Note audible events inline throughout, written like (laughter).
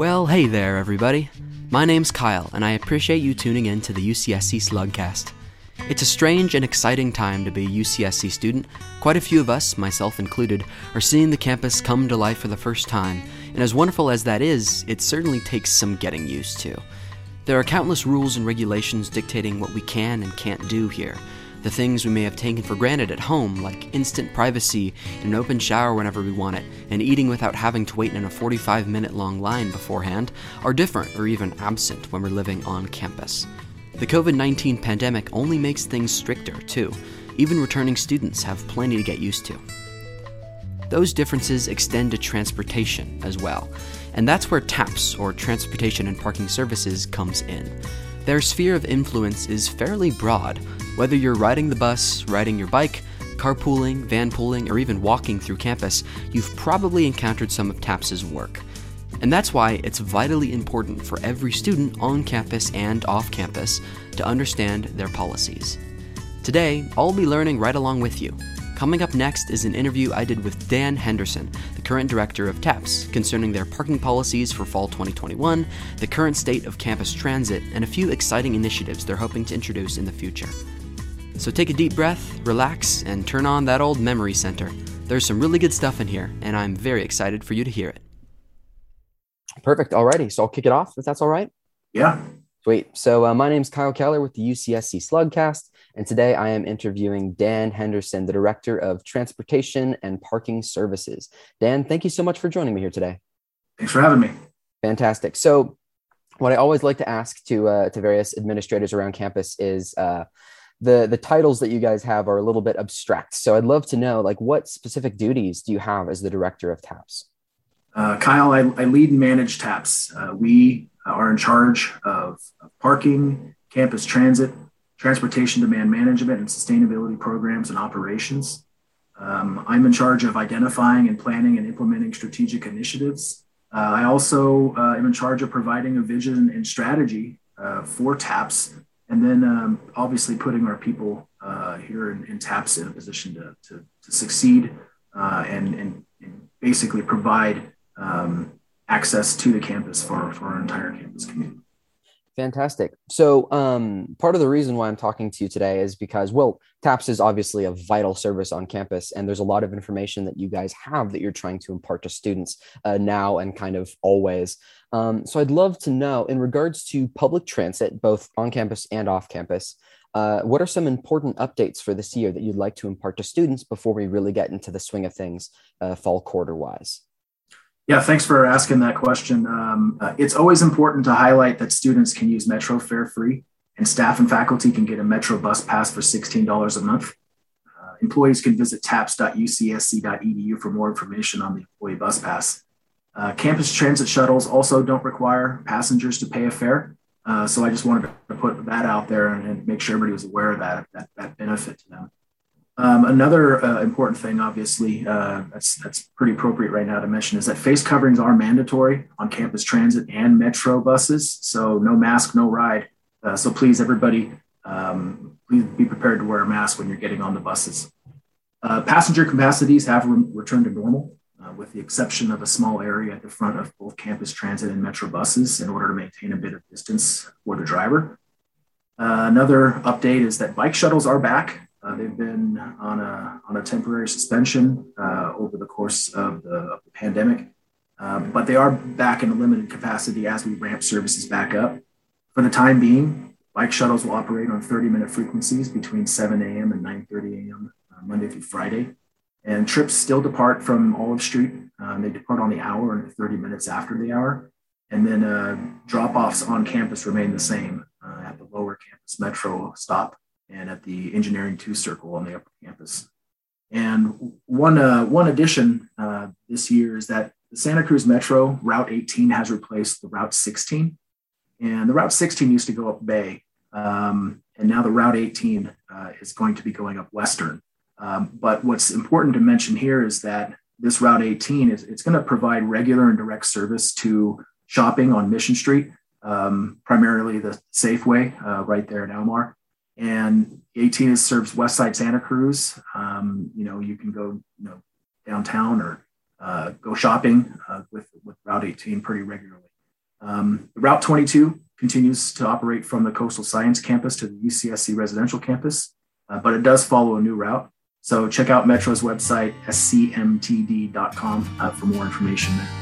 Well, hey there, everybody. My name's Kyle, and I appreciate you tuning in to the UCSC Slugcast. It's a strange and exciting time to be a UCSC student. Quite a few of us, myself included, are seeing the campus come to life for the first time, and as wonderful as that is, it certainly takes some getting used to. There are countless rules and regulations dictating what we can and can't do here. The things we may have taken for granted at home, like instant privacy an open shower whenever we want it, and eating without having to wait in a 45 minute long line beforehand, are different or even absent when we're living on campus. The COVID 19 pandemic only makes things stricter, too. Even returning students have plenty to get used to. Those differences extend to transportation as well, and that's where TAPS, or Transportation and Parking Services, comes in. Their sphere of influence is fairly broad, whether you're riding the bus, riding your bike, carpooling, vanpooling, or even walking through campus, you've probably encountered some of TAPS's work. And that's why it's vitally important for every student on campus and off campus to understand their policies. Today, I'll be learning right along with you. Coming up next is an interview I did with Dan Henderson, the current director of TAPS, concerning their parking policies for fall 2021, the current state of campus transit, and a few exciting initiatives they're hoping to introduce in the future. So take a deep breath, relax, and turn on that old memory center. There's some really good stuff in here, and I'm very excited for you to hear it. Perfect. Alrighty. So I'll kick it off if that's all right. Yeah. Sweet. So uh, my name is Kyle Keller with the UCSC Slugcast, and today I am interviewing Dan Henderson, the Director of Transportation and Parking Services. Dan, thank you so much for joining me here today. Thanks for having me. Fantastic. So, what I always like to ask to uh, to various administrators around campus is uh, the the titles that you guys have are a little bit abstract. So, I'd love to know like what specific duties do you have as the Director of TAPS? Uh, Kyle, I, I, lead and manage TAPS. Uh, we are in charge of, parking, campus transit, transportation demand management, and sustainability programs and operations. Um, I'm in charge of identifying and planning and implementing strategic initiatives. Uh, I also uh, am in charge of providing a vision and strategy uh, for TAPS, and then um, obviously putting our people uh, here in, in, TAPS in a position to, to, to succeed and, and, and basically provide um, access to the campus for, for our entire campus community. Fantastic. So, um, part of the reason why I'm talking to you today is because, well, TAPS is obviously a vital service on campus, and there's a lot of information that you guys have that you're trying to impart to students uh, now and kind of always. Um, so, I'd love to know, in regards to public transit, both on campus and off campus, uh, what are some important updates for this year that you'd like to impart to students before we really get into the swing of things uh, fall quarter wise? Yeah, thanks for asking that question. Um, uh, it's always important to highlight that students can use Metro fare free, and staff and faculty can get a Metro bus pass for $16 a month. Uh, employees can visit taps.ucsc.edu for more information on the employee bus pass. Uh, campus transit shuttles also don't require passengers to pay a fare. Uh, so I just wanted to put that out there and, and, make sure everybody was aware of that, that, that benefit another uh, important thing, obviously, uh, that's that's pretty appropriate right now to mention is that face coverings are mandatory on campus transit and metro buses. So no mask, no ride. Uh, so please, everybody, um, please be prepared to wear a mask when you're getting on the buses. Uh, passenger capacities have re- returned to normal, uh, with the exception of a small area at the front of both campus transit and metro buses, in order to maintain a bit of distance for the driver. Uh, another update is that bike shuttles are back. Uh, they've been on a, on a temporary suspension uh, over the course of the, of the pandemic, um, but they are back in a limited capacity as we ramp services back up. For the time being, bike shuttles will operate on 30 minute frequencies between 7 a.m. and 9.30 a.m. Uh, Monday through Friday. And trips still depart from Olive Street. Um, they depart on the hour and 30 minutes after the hour. And then uh, drop offs on campus remain the same uh, at the lower campus metro stop and at the Engineering 2 Circle on the upper campus. And one, uh, one addition uh, this year is that the Santa Cruz Metro Route 18 has replaced the Route 16. And the Route 16 used to go up Bay, um, and now the Route 18 uh, is going to be going up Western. Um, but what's important to mention here is that this Route 18 is it's going to provide regular and direct service to shopping on Mission Street, um, primarily the Safeway uh, right there in Elmar, and 18 is serves West Side Santa Cruz. Um, you know, you can go you know downtown or uh, go shopping uh, with with Route 18 pretty regularly. Um, Route 22 continues to operate from the Coastal Science Campus to the UCSC residential campus, uh, but it does follow a new route. So check out Metro's website, scmtd.com, uh, for more information there.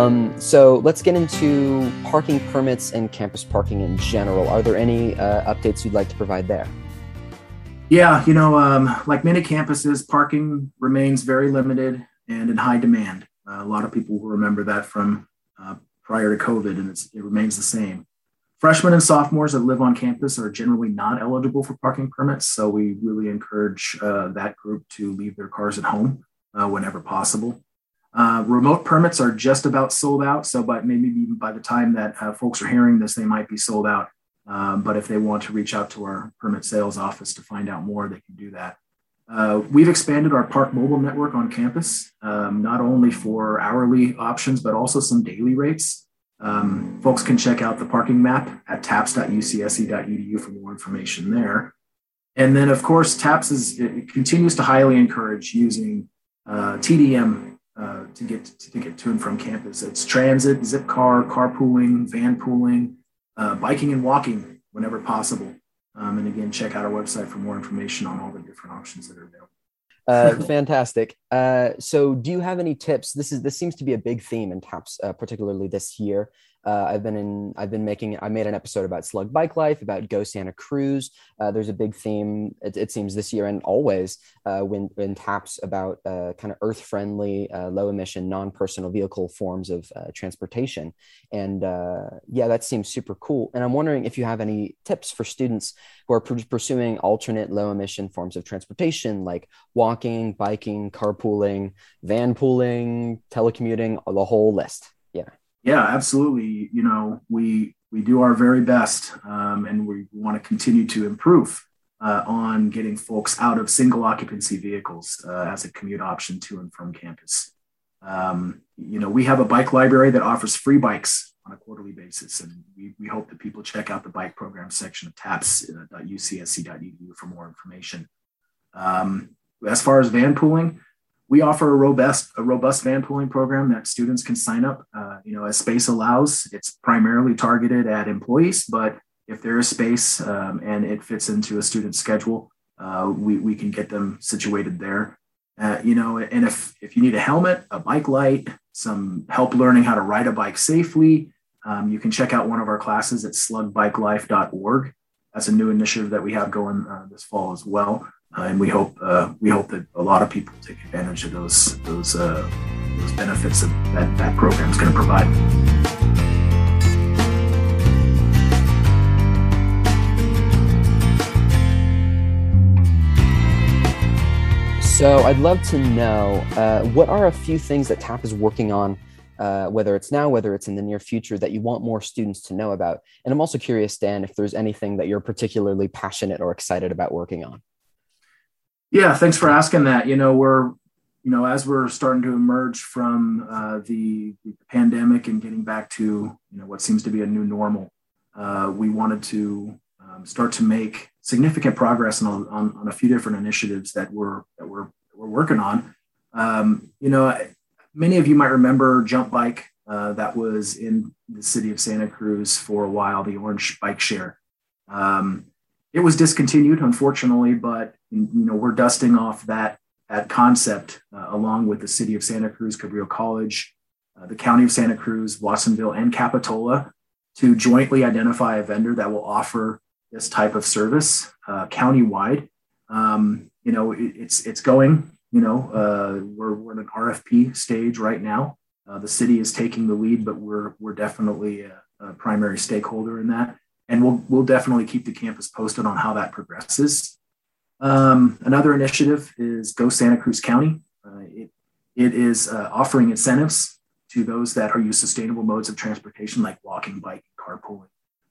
Um, so let's get into parking permits and campus parking in general. Are there any uh, updates you'd like to provide there? Yeah, you know, um, like many campuses, parking remains very limited and in high demand. Uh, a lot of people will remember that from uh, prior to COVID, and it remains the same. Freshmen and sophomores that live on campus are generally not eligible for parking permits, so we really encourage uh, that group to leave their cars at home uh, whenever possible. Uh, remote permits are just about sold out. So, but maybe even by the time that uh, folks are hearing this, they might be sold out. Um, but if they want to reach out to our permit sales office to find out more, they can do that. Uh, we've expanded our Park Mobile network on campus, um, not only for hourly options, but also some daily rates. Um, folks can check out the parking map at taps.ucsc.edu for more information there. And then, of course, TAPS is, continues to highly encourage using uh, TDM uh, to get to get to and from campus. It's transit, zip car, carpooling, van pooling, uh, biking and walking whenever possible. Um, and again, check out our website for more information on all the different options that are available. Uh, (laughs) fantastic. Uh, so, do you have any tips? This is this seems to be a big theme in TAPS, uh, particularly this year. Uh, I've been in. I've been making. I made an episode about Slug Bike Life, about Go Santa Cruz. Uh, there's a big theme. It, it, seems this year and always uh, when when taps about uh, kind of earth friendly, uh, low emission, non personal vehicle forms of uh, transportation. And yeah, that seems super cool. And I'm wondering if you have any tips for students who are pursuing alternate low emission forms of transportation, like walking, biking, carpooling, van pooling, telecommuting, the whole list. Yeah. Absolutely. You know, we we do our very best, um, and we want to continue to improve uh, on getting folks out of single occupancy vehicles uh, as a commute option to and from campus. Um, you know, we have a bike library that offers free bikes on a quarterly basis, and we, we hope that people check out the bike program section of taps.ucsc.edu for more information. Um, as far as van pooling, we offer a robust a robust van pooling program that students can sign up. Uh, you know, as space allows, it's primarily targeted at employees, but if there is space um, and it fits into a student schedule, uh, we, we can get them situated there. Uh, you know, and if if you need a helmet, a bike light, some help learning how to ride a bike safely, um, you can check out one of our classes at slugbikelife.org. That's a new initiative that we have going uh, this fall as well. Uh, and we hope uh, we hope that a lot of people take advantage of those those uh, those benefits that that, that program is going to provide. So I'd love to know uh, what are a few things that TAP is working on, uh, whether it's now, whether it's in the near future, that you want more students to know about. And I'm also curious, Dan, if there's anything that you're particularly passionate or excited about working on. Yeah, thanks for asking that. You know, we're, you know, as we're starting to emerge from uh, the, the, pandemic and getting back to, you know, what seems to be a new normal, uh, we wanted to um, start to make significant progress on, on, on, a few different initiatives that we're that we're we're working on. Um, you know, many of you might remember Jump Bike uh, that was in the city of Santa Cruz for a while, the Orange Bike Share. Um, it was discontinued, unfortunately, but you know we're dusting off that that concept uh, along with the city of Santa Cruz, Cabrillo College, uh, the county of Santa Cruz, Watsonville, and Capitola to jointly identify a vendor that will offer this type of service uh, countywide. Um, you know, it, it's it's going. You know, uh, we're we're in an RFP stage right now. Uh, the city is taking the lead, but we're we're definitely a, a primary stakeholder in that and we'll we'll definitely keep the campus posted on how that progresses. Um, another initiative is Go Santa Cruz County. Uh, it, it is uh, offering incentives to those that are use sustainable modes of transportation like walking, biking, carpooling,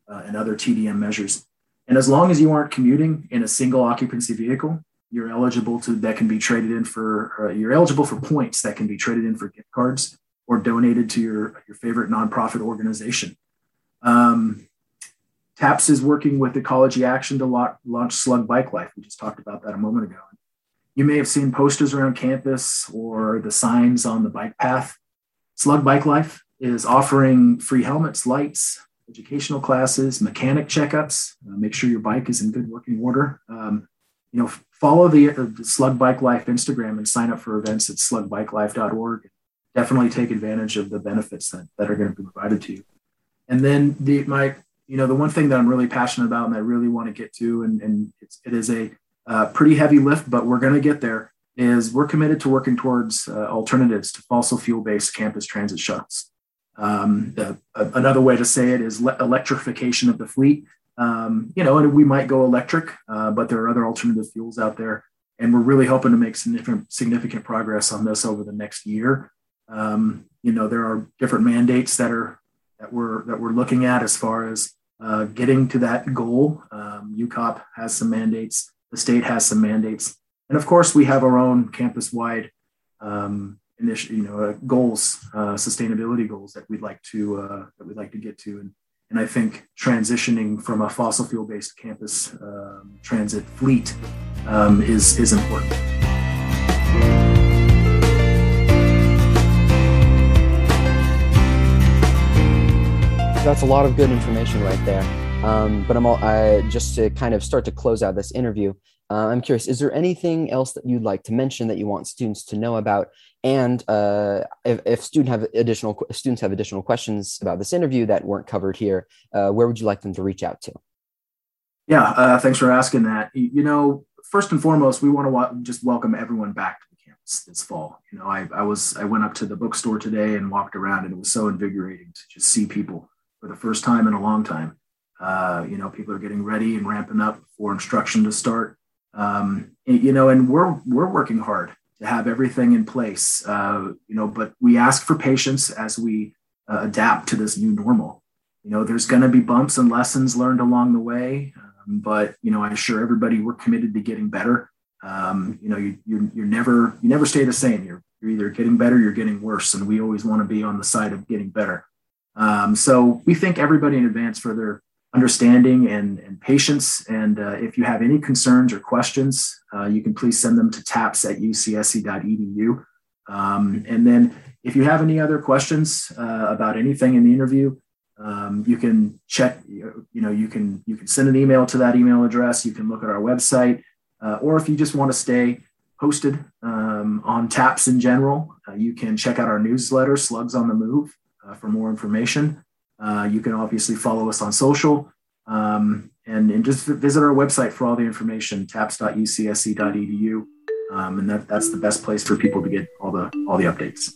uh, and other TDM measures. And as long as you aren't commuting in a single occupancy vehicle, you're eligible to that can be traded in for uh, you're eligible for points that can be traded in for gift cards or donated to your your favorite nonprofit organization. Um, TAPS is working with Ecology Action to launch Slug Bike Life. We just talked about that a moment ago. You may have seen posters around campus or the signs on the bike path. Slug Bike Life is offering free helmets, lights, educational classes, mechanic checkups. Uh, make sure your bike is in good working order. Um, you know, follow the, uh, the, Slug Bike Life Instagram and sign up for events at slugbikelife.org. Definitely take advantage of the benefits that, that are going to be provided to you. And then the my you know the one thing that I'm really passionate about and I really want to get to, and, and it's, it is a uh, pretty heavy lift, but we're going to get there. Is we're committed to working towards uh, alternatives to fossil fuel based campus transit shuttles. Um, the, uh, another way to say it is le- electrification of the fleet. Um, you know, and we might go electric, uh, but there are other alternative fuels out there, and we're really hoping to make significant significant progress on this over the next year. Um, you know, there are different mandates that are that we're that we're looking at as far as uh, getting to that goal. Um, UCOP has some mandates, the state has some mandates, and of course, we have our own campus-wide um, you know, uh, goals, uh, sustainability goals that we'd like to uh, that we'd like to get to, and and I think transitioning from a fossil fuel-based campus um, transit fleet um, is is important. That's a lot of good information right there. Um, but I'm all, I, just to kind of start to close out this interview. Uh, I'm curious, is there anything else that you'd like to mention that you want students to know about? And uh, if, if student have additional students have additional questions about this interview that weren't covered here, uh, where would you like them to reach out to? Yeah, uh, thanks for asking that. You know, first and foremost, we want to wa- just welcome everyone back to the campus this fall. You know, I, I was I went up to the bookstore today and walked around, and it was so invigorating to just see people for the first time in a long time. Uh, you know, people are getting ready and ramping up for instruction to start. Um, you know, and we're we're working hard to have everything in place. Uh, you know, but we ask for patience as we uh, adapt to this new normal. You know, there's going to be bumps and lessons learned along the way, um, but you know, I assure everybody we're committed to getting better. Um, you know, you, you're, you're never you never stay the same. You're, you're either getting better, you're getting worse, and we always want to be on the side of getting better. Um, so we thank everybody in advance for their understanding and, and patience. And uh, if you have any concerns or questions, uh, you can please send them to taps at ucsc.edu. Um, and then if you have any other questions uh, about anything in the interview, um, you can check, you know, you can, you can send an email to that email address. You can look at our website, uh, or if you just want to stay posted um, on taps in general, uh, you can check out our newsletter, Slugs on the Move uh, for more information. Uh, you can obviously follow us on social um, and, and just visit our website for all the information, taps.ucsc.edu. Um, and that, that's the best place for people to get all the all the updates.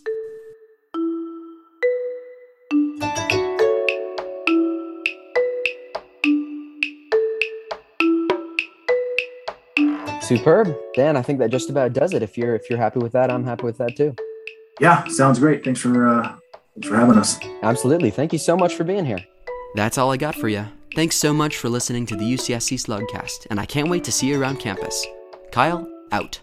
Superb, Dan. I think that just about does it. If you're if you're happy with that, I'm happy with that too. Yeah, sounds great. Thanks for uh, Thanks for having us. Absolutely. Thank you so much for being here. That's all I got for you. Thanks so much for listening to the UCSC Slugcast, and I can't wait to see you around campus. Kyle, out.